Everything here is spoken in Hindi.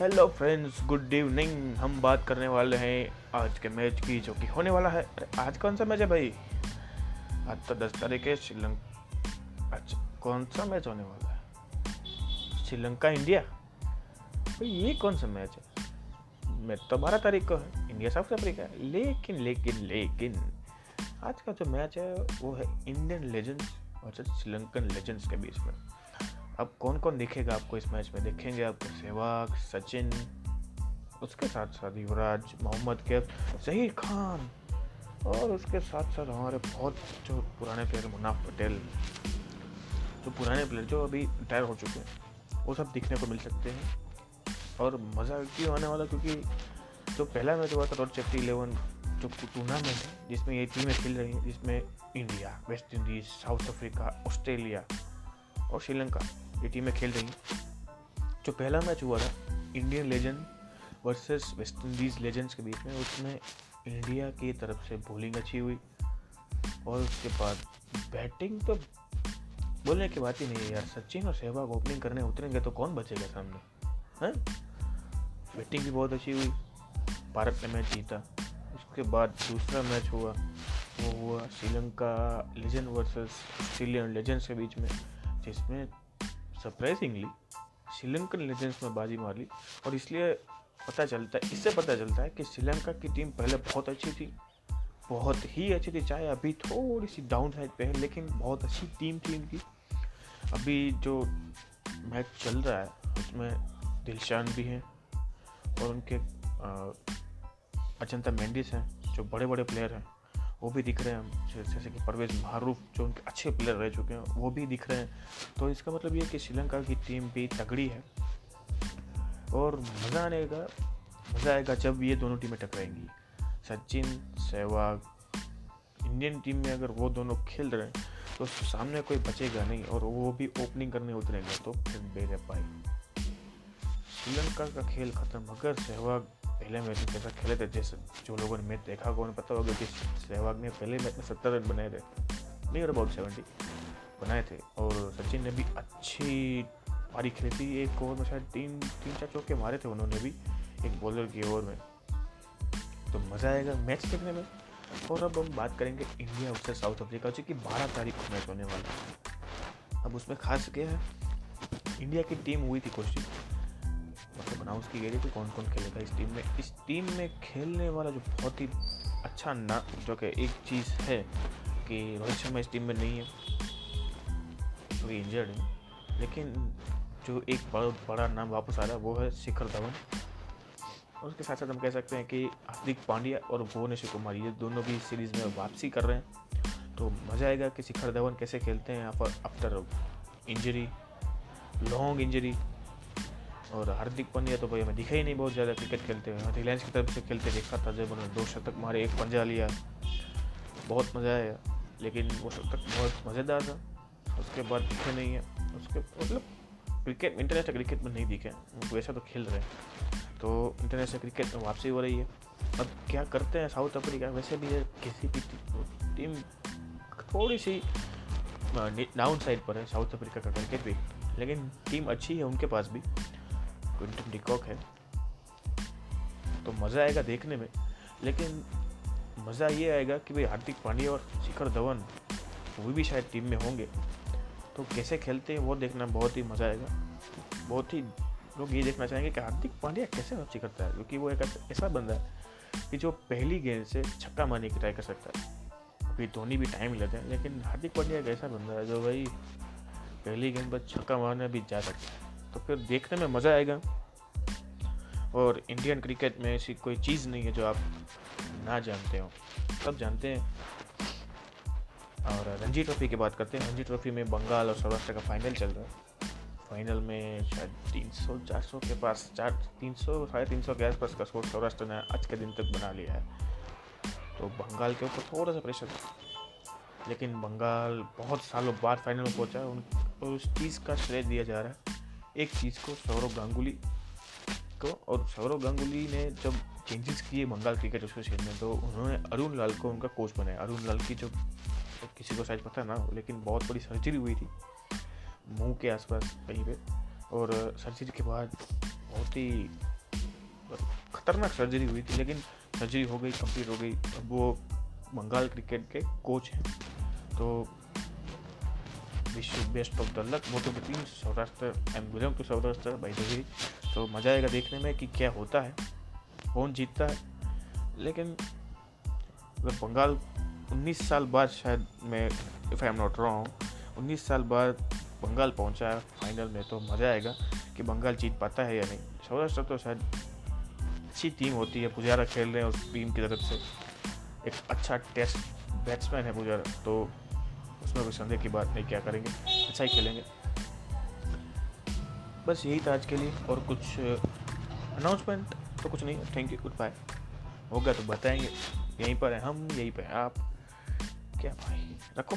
हेलो फ्रेंड्स गुड इवनिंग हम बात करने वाले हैं आज के मैच की, जो कि होने वाला है। अरे आज कौन सा मैच है भाई? आज तो दस तारीख है, श्रीलंका अच्छा कौन सा मैच होने वाला है? श्रीलंका इंडिया भाई, ये कौन सा मैच है? मैच तो बारह तारीख को है इंडिया साउथ अफ्रीका लेकिन लेकिन लेकिन, आज का जो मैच है, वो है इंडियन लेजेंड्स और श्रीलंकन लेजेंड्स के बीच में। अब कौन कौन दिखेगा आपको इस मैच में? देखेंगे आपको सहवाग, सचिन, उसके साथ साथ युवराज, मोहम्मद कैफ, जहीर खान और उसके साथ साथ हमारे बहुत जो पुराने प्लेयर मुनाफ पटेल। जो पुराने प्लेयर जो अभी रिटायर हो चुके हैं, वो सब दिखने को मिल सकते हैं और मज़ा क्यों आने वाला क्योंकि जो पहला मैच हुआ था रोड चेफ्टी इलेवन, जो टूर्नामेंट है, जिसमें ये टीमें खेल रही हैं, जिसमें India, West Indies, South Africa, Australia और श्रीलंका। ये टीमें खेल रही जो पहला मैच हुआ था Indian legend versus West Indies legends के बीच में, उसमें इंडिया की तरफ़ से बॉलिंग अच्छी हुई और उसके बाद बैटिंग तो बोलने की बात ही नहीं है यार, सचिन और सहवाग ओपनिंग करने उतरेंगे तो कौन बचेगा सामने? हैं? बैटिंग भी बहुत अच्छी हुई, भारत ने मैच जीता। उसके बाद दूसरा मैच हुआ, वो हुआ Sri Lanka legend versus Australian legends के बीच में, जिसमें सरप्राइजिंगली श्रीलंकन लेजेंड्स में बाजी मार ली। और इसलिए पता चलता है इससे पता चलता है कि श्रीलंका की टीम पहले बहुत अच्छी थी। बहुत ही अच्छी थी, चाहे अभी थोड़ी सी डाउन साइड पे है, लेकिन बहुत अच्छी टीम थी इनकी। अभी जो मैच चल रहा है, उसमें दिलशान भी हैं और उनके अजंता मेंडिस हैं, जो बड़े बड़े प्लेयर हैं। वो भी दिख रहे हैं, जैसे कि परवेज मारूफ जो उनके अच्छे प्लेयर रह चुके हैं, वो भी दिख रहे हैं। तो इसका मतलब ये कि श्रीलंका की टीम भी तगड़ी है और मज़ा आने का मज़ा आएगा जब ये दोनों टीमें टकराएँगी। सचिन, सहवाग इंडियन टीम में अगर वो दोनों खेल रहे हैं तो सामने कोई बचेगा नहीं और वो भी ओपनिंग करने उतरेगा तो फिर बेरे पाई श्रीलंका का खेल खत्म अगर सहवाग पहले मैच में कैसा खेले थे, जैसे जो लोगों ने मैच देखा होगा उन्हें पता होगा कि सहवाग ने पहले मैच में सत्तर रन बनाए थे। नियर अबाउट सेवेंटी बनाए थे। और सचिन ने भी अच्छी पारी खेली थी। एक ओवर में शायद तीन तीन, चार चौके मारे थे उन्होंने भी एक बॉलर की ओवर में। तो मज़ा आएगा मैच देखने में। और अब हम बात करेंगे इंडिया वर्सेज साउथ अफ्रीका जो कि बारह तारीख को मैच होने वाला है। अब उसमें खास क्या है इंडिया की टीम हुई थी कोशिश अनाउंस की गई थी कि कौन कौन खेलेगा इस टीम में? इस टीम में खेलने वाला जो बहुत ही अच्छा ना, जो कि एक चीज़ है कि रोहित शर्मा इस टीम में नहीं है। तो इंजर्ड है। लेकिन जो एक बहुत बड़ा नाम वापस आ रहा है, वो है शिखर धवन। और उसके साथ साथ हम कह सकते हैं कि हार्दिक पांड्या और भुवनेश्वर कुमार, ये दोनों भी सीरीज़ में वापसी कर रहे हैं। तो मज़ा आएगा कि शिखर धवन कैसे खेलते हैं यहाँ पर आफ्टर इंजरी लॉन्ग इंजरी और हार्दिक पांड्या तो भाई हमें दिखा ही नहीं, बहुत ज़्यादा क्रिकेट खेलते हुए। रिलायंस की तरफ़ से खेलते देखा था जब उन्होंने दो शतक मारे, एक पंजा लिया। बहुत मज़ा आया, लेकिन वो शतक बहुत मज़ेदार था। उसके बाद दिखे नहीं है। उसके मतलब क्रिकेट इंटरनेशनल क्रिकेट में नहीं दिखे। वैसा तो खेल रहे हैं। तो इंटरनेशनल क्रिकेट में वापसी हो रही है। अब क्या करते हैं साउथ अफ्रीका वैसे भी किसी भी टीम थोड़ी सी डाउन साइड पर है साउथ अफ्रीका का क्रिकेट भी। लेकिन टीम अच्छी है उनके पास भी। क्विंटन डिकॉक है। तो मज़ा आएगा देखने में। लेकिन मज़ा ये आएगा कि भाई हार्दिक पांड्या और शिखर धवन, वो भी शायद टीम में होंगे। तो कैसे खेलते हैं वो देखना बहुत ही मज़ा आएगा। बहुत ही लोग ये देखना चाहेंगे कि हार्दिक पांड्या कैसे अच्छी करता है, क्योंकि वो एक ऐसा बंदा है कि जो पहली गेंद से छक्का मारने की ट्राई कर सकता है। अभी धोनी भी टाइम लेते हैं, लेकिन हार्दिक पांड्या एक ऐसा बंदा है जो भाई पहली गेंद पर छक्का मारने भी जा सकता है। तो फिर देखने में मज़ा आएगा। और इंडियन क्रिकेट में ऐसी कोई चीज़ नहीं है जो आप ना जानते हो। सब जानते हैं। और रणजी ट्रॉफी की बात करते हैं। रणजी ट्रॉफी में बंगाल और सौराष्ट्र का फाइनल चल रहा है। फाइनल में शायद तीन सौ, चार सौ के पास, चार, तीन सौ, साढ़े तीन सौ के आसपास का स्कोर सौराष्ट्र ने आज के दिन तक बना लिया है। तो बंगाल के ऊपर थोड़ा सा प्रेशर लेकिन बंगाल बहुत सालों बाद फाइनल में पहुँचा है। उन, उस चीज़ का श्रेय दिया जा रहा है। एक चीज़ को सौरभ गांगुली को और सौरव गांगुली ने जब चेंजेस किए बंगाल क्रिकेट एसोसिएशन में तो उन्होंने अरुण लाल को उनका कोच बनाया। अरुण लाल की जो तो किसी को शायद पता ना लेकिन बहुत बड़ी सर्जरी हुई थी मुँह के आसपास कहीं पे। और सर्जरी के बाद बहुत ही खतरनाक सर्जरी हुई थी, लेकिन सर्जरी हो गई कंप्लीट हो गई। अब वो बंगाल क्रिकेट के कोच हैं तो wish best of the luck motto team Saurashtra and belong to Saurashtra by the तो मज़ा आएगा देखने में कि क्या होता है, कौन जीतता है। लेकिन बंगाल 19 साल बाद शायद मैं if I am not wrong 19 साल बाद बंगाल पहुँचा है फाइनल में तो मज़ा आएगा कि बंगाल जीत पाता है या नहीं। सौराष्ट्र तो शायद अच्छी टीम होती है, पुजारा खेल रहे हैं उस टीम की तरफ़ से। एक अच्छा टेस्ट बैट्समैन है पुजारा तो उसमें कोई संदेह की बात नहीं, क्या करेंगे? अच्छा ही खेलेंगे। बस यही था आज के लिए और कुछ अनाउंसमेंट तो कुछ नहीं। थैंक यू गुड बाय होगा तो बताएँगे। यहीं पर है हम, यहीं पर आप। क्या भाई, रखो।